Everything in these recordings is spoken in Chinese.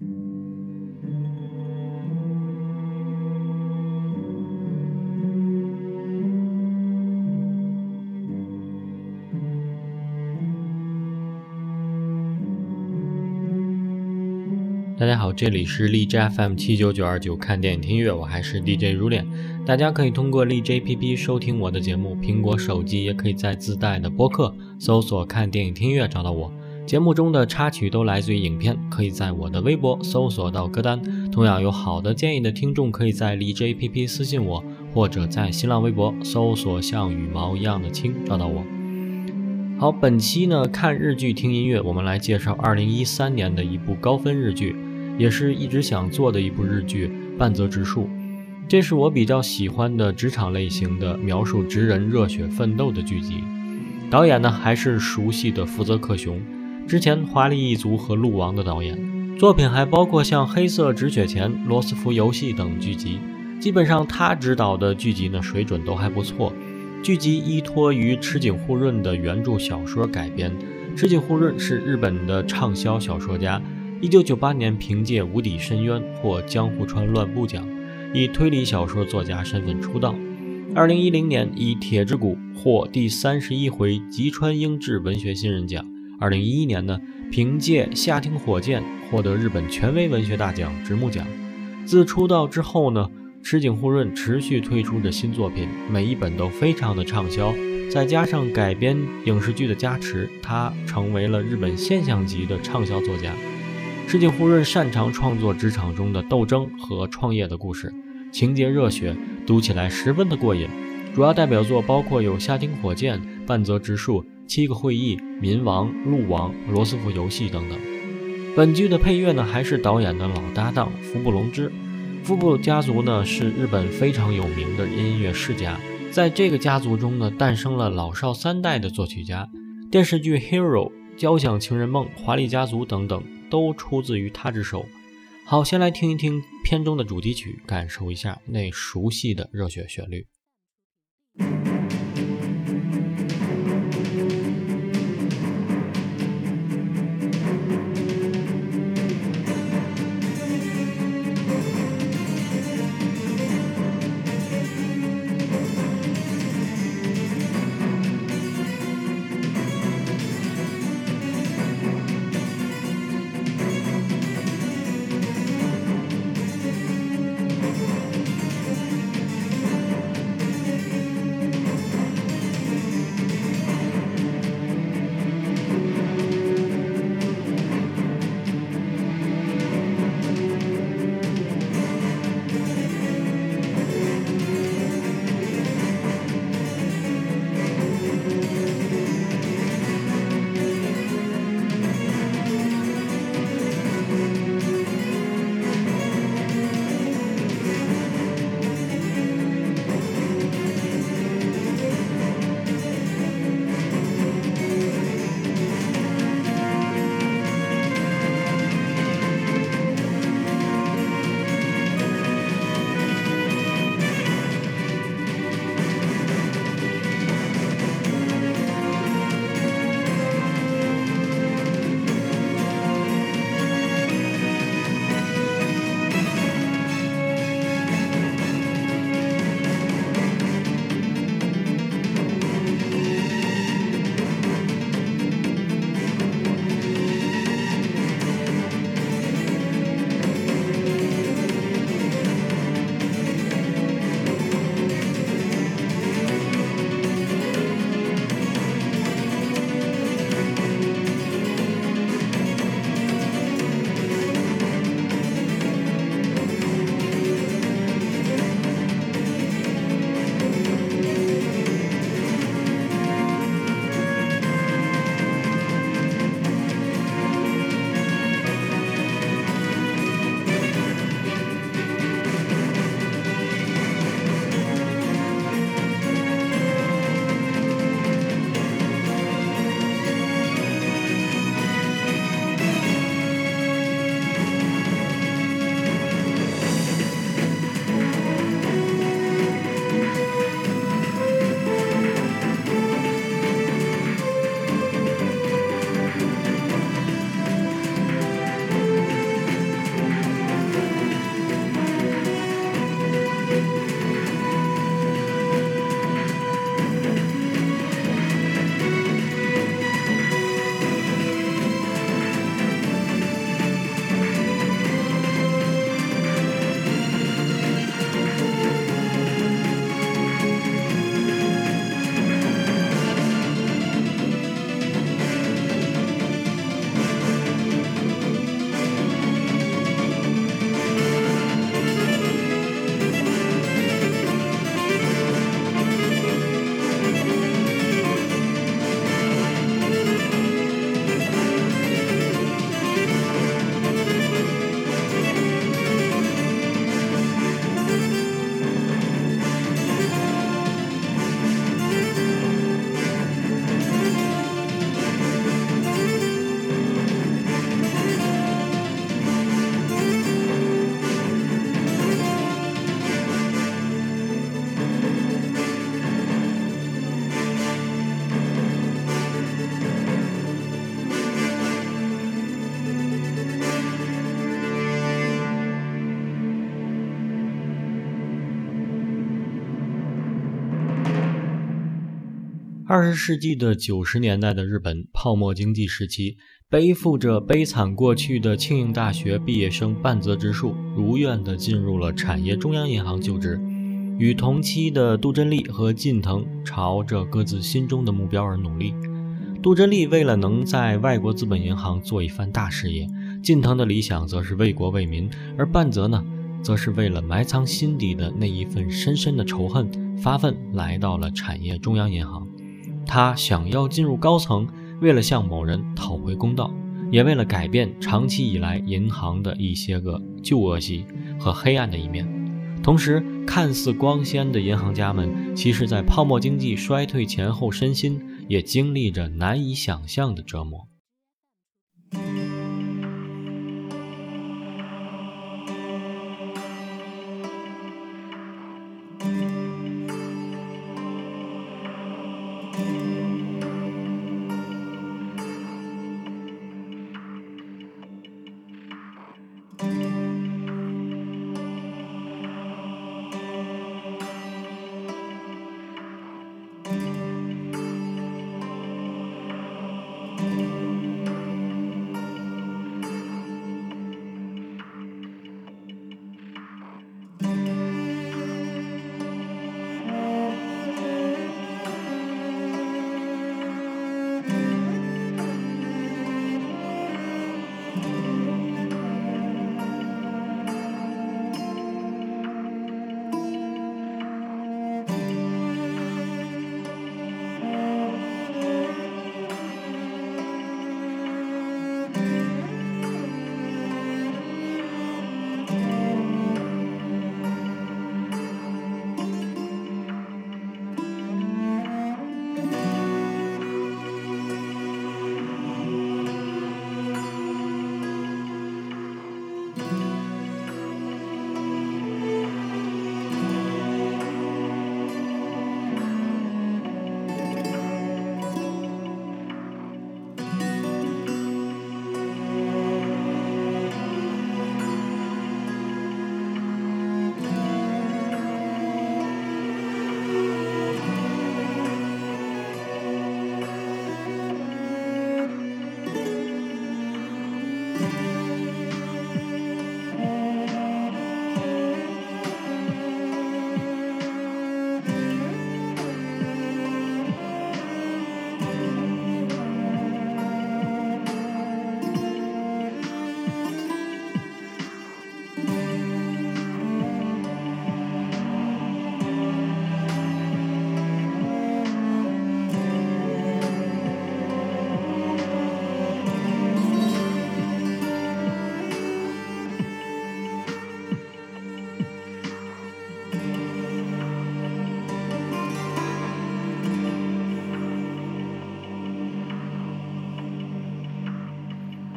大家好，这里是荔枝 FM 七九九二九，看电影听音乐，我还是 DJ 如恋。大家可以通过荔枝 APP 收听我的节目，苹果手机也可以在自带的播客搜索“看电影听音乐”找到我。节目中的插曲都来自于影片，可以在我的微博搜索到歌单。同样有好的建议的听众，可以在荔枝 APP 私信我，或者在新浪微博搜索“像羽毛一样的青”找到我。好，本期呢看日剧听音乐，我们来介绍二零一三年的一部高分日剧。也是一直想做的一部日剧《半泽直树》，这是我比较喜欢的职场类型的描述职人热血奋斗的剧集。导演呢还是熟悉的福泽克雄，之前《华丽一族》和《鹿王》的导演，作品还包括像《黑色止血钳》《罗斯福游戏》等剧集。基本上他执导的剧集呢水准都还不错。剧集依托于池井户润的原著小说改编，池井户润是日本的畅销小说家。一九九八年，凭借《无底深渊》获江户川乱步奖，以推理小说作家身份出道。二零一零年，以《铁之谷》获第三十一回吉川英治文学新人奖。二零一一年呢，凭借《夏町火箭》获得日本权威文学大奖直木奖。自出道之后呢，池井户润持续推出着新作品，每一本都非常的畅销。再加上改编影视剧的加持，他成为了日本现象级的畅销作家。池井户润擅长创作职场中的斗争和创业的故事，情节热血，读起来十分的过瘾。主要代表作包括有《夏町火箭》《半泽直树》《七个会议》《民王》《鹿王》《罗斯福游戏》等等。本剧的配乐呢，还是导演的老搭档福部隆之。福部家族呢，是日本非常有名的音乐世家，在这个家族中呢，诞生了老少三代的作曲家。电视剧《Hero》《交响情人梦》《华丽家族》等等。都出自于他之手。好，先来听一听片中的主题曲，感受一下那熟悉的热血旋律。二十世纪的九十年代的日本泡沫经济时期，背负着悲惨过去的庆应大学毕业生半泽直树，如愿地进入了产业中央银行就职，与同期的杜真利和近藤朝着各自心中的目标而努力。杜真利为了能在外国资本银行做一番大事业，近藤的理想则是为国为民，而半泽呢，则是为了埋藏心底的那一份深深的仇恨，发奋来到了产业中央银行。他想要进入高层，为了向某人讨回公道，也为了改变长期以来银行的一些个旧恶习和黑暗的一面。同时，看似光鲜的银行家们，其实，在泡沫经济衰退前后，身心也经历着难以想象的折磨。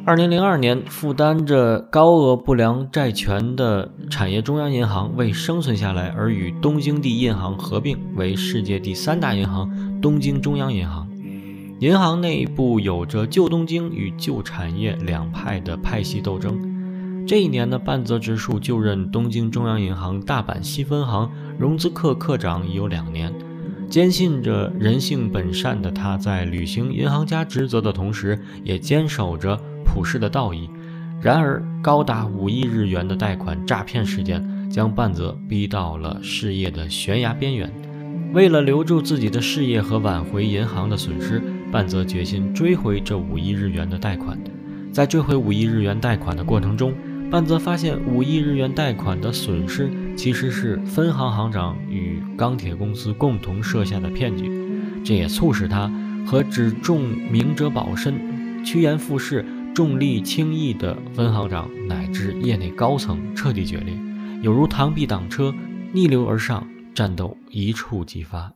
二零零二年，负担着高额不良债权的产业中央银行为生存下来而与东京第一银行合并为世界第三大银行——东京中央银行。银行内部有着旧东京与旧产业两派的派系斗争。这一年的半泽直树就任东京中央银行大阪西分行融资课课长已有两年。坚信着人性本善的他，在履行银行家职责的同时，也坚守着。普世的道义。然而，高达五亿日元的贷款诈骗事件将半泽逼到了事业的悬崖边缘。为了留住自己的事业和挽回银行的损失，半泽决心追回这五亿日元的贷款。在追回五亿日元贷款的过程中，半泽发现五亿日元贷款的损失其实是分行行长与钢铁公司共同设下的骗局。这也促使他和只重明哲保身、趋炎附势。重利轻义的分行长乃至业内高层彻底决裂，有如螳臂挡车，逆流而上，战斗一触即发。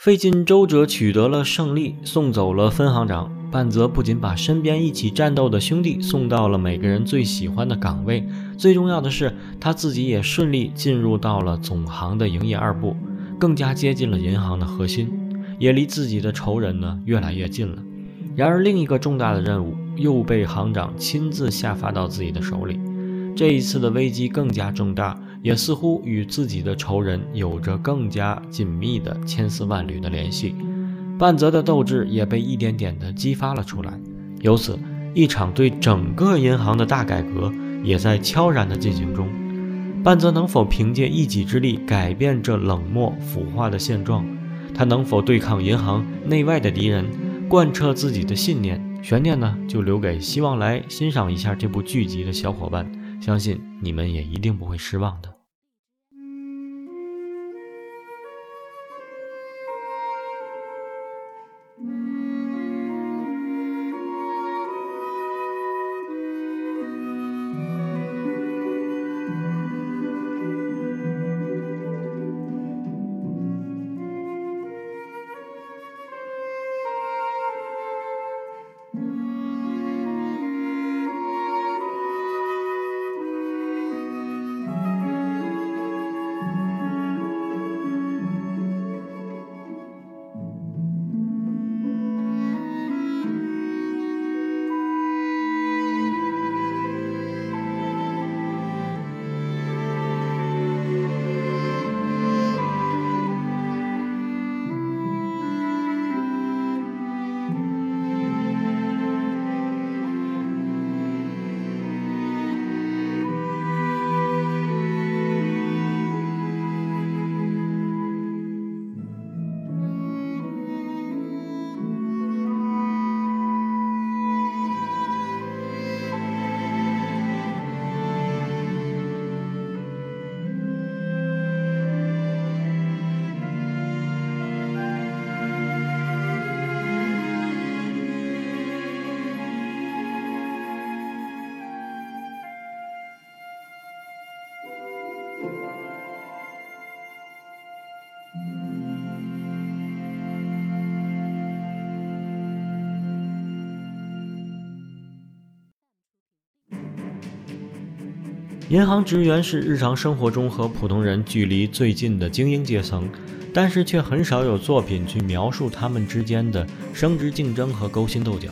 费尽周折取得了胜利，送走了分行长半泽，不仅把身边一起战斗的兄弟送到了每个人最喜欢的岗位，最重要的是他自己也顺利进入到了总行的营业二部，更加接近了银行的核心，也离自己的仇人呢越来越近了。然而，另一个重大的任务又被行长亲自下发到自己的手里，这一次的危机更加重大。也似乎与自己的仇人有着更加紧密的千丝万缕的联系，半泽的斗志也被一点点的激发了出来。由此，一场对整个银行的大改革也在悄然的进行中。半泽能否凭借一己之力改变这冷漠腐化的现状？他能否对抗银行内外的敌人，贯彻自己的信念？悬念呢，就留给希望来欣赏一下这部剧集的小伙伴。相信你们也一定不会失望的。银行职员是日常生活中和普通人距离最近的精英阶层，但是却很少有作品去描述他们之间的升职竞争和勾心斗角。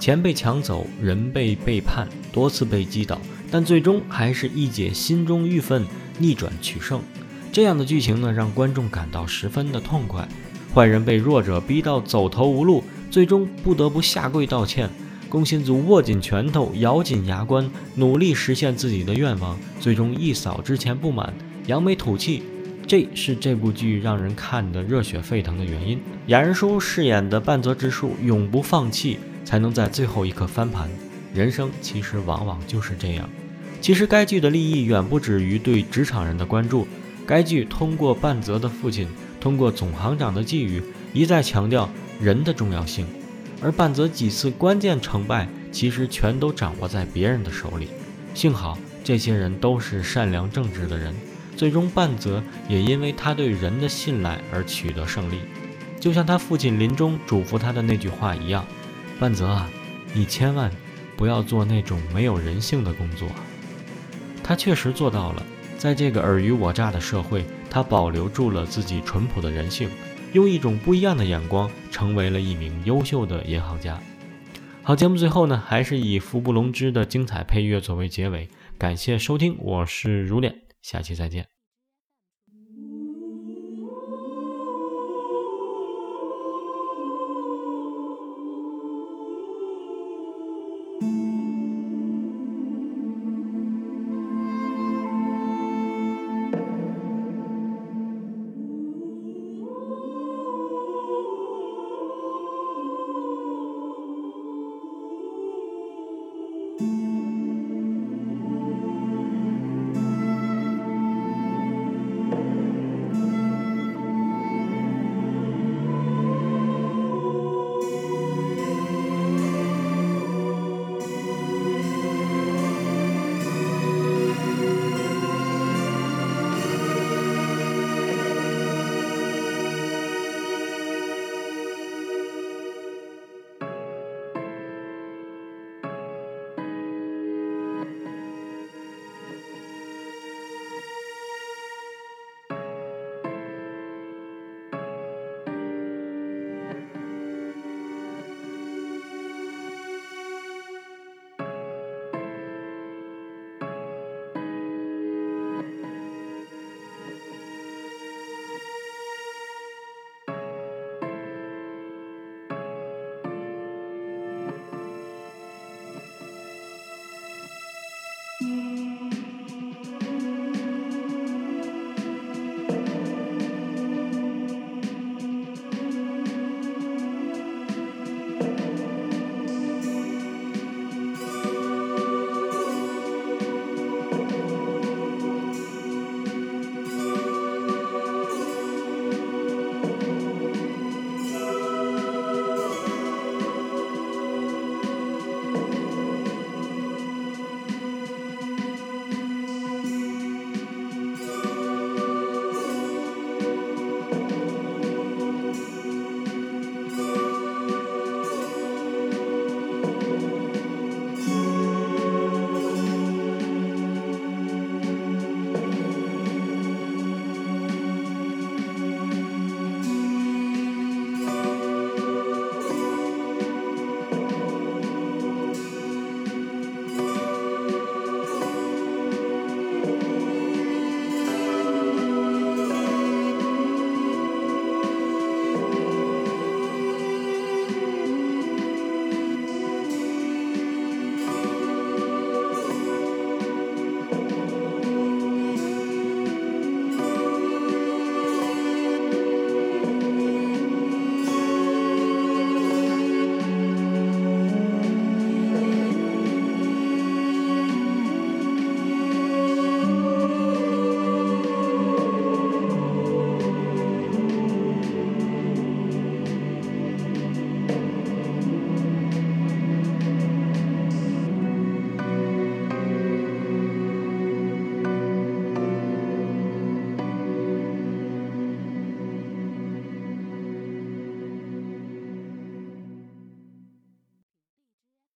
钱被抢走，人被背叛，多次被击倒，但最终还是一解心中郁愤，逆转取胜。这样的剧情呢，让观众感到十分的痛快。坏人被弱者逼到走投无路，最终不得不下跪道歉。工薪族握紧拳头，咬紧牙关，努力实现自己的愿望，最终一扫之前不满，扬眉吐气。这是这部剧让人看得热血沸腾的原因。雅人叔饰演的半泽直树永不放弃，才能在最后一刻翻盘。人生其实往往就是这样。其实该剧的利益远不止于对职场人的关注。该剧通过半泽的父亲，通过总行长的寄语，一再强调人的重要性。而半泽几次关键成败，其实全都掌握在别人的手里。幸好这些人都是善良正直的人，最终半泽也因为他对人的信赖而取得胜利。就像他父亲临终嘱咐他的那句话一样：“半泽啊，你千万不要做那种没有人性的工作。”他确实做到了，在这个尔虞我诈的社会，他保留住了自己淳朴的人性。用一种不一样的眼光，成为了一名优秀的银行家。好，节目最后呢，还是以福布隆之的精彩配乐作为结尾。感谢收听，我是如恋，下期再见。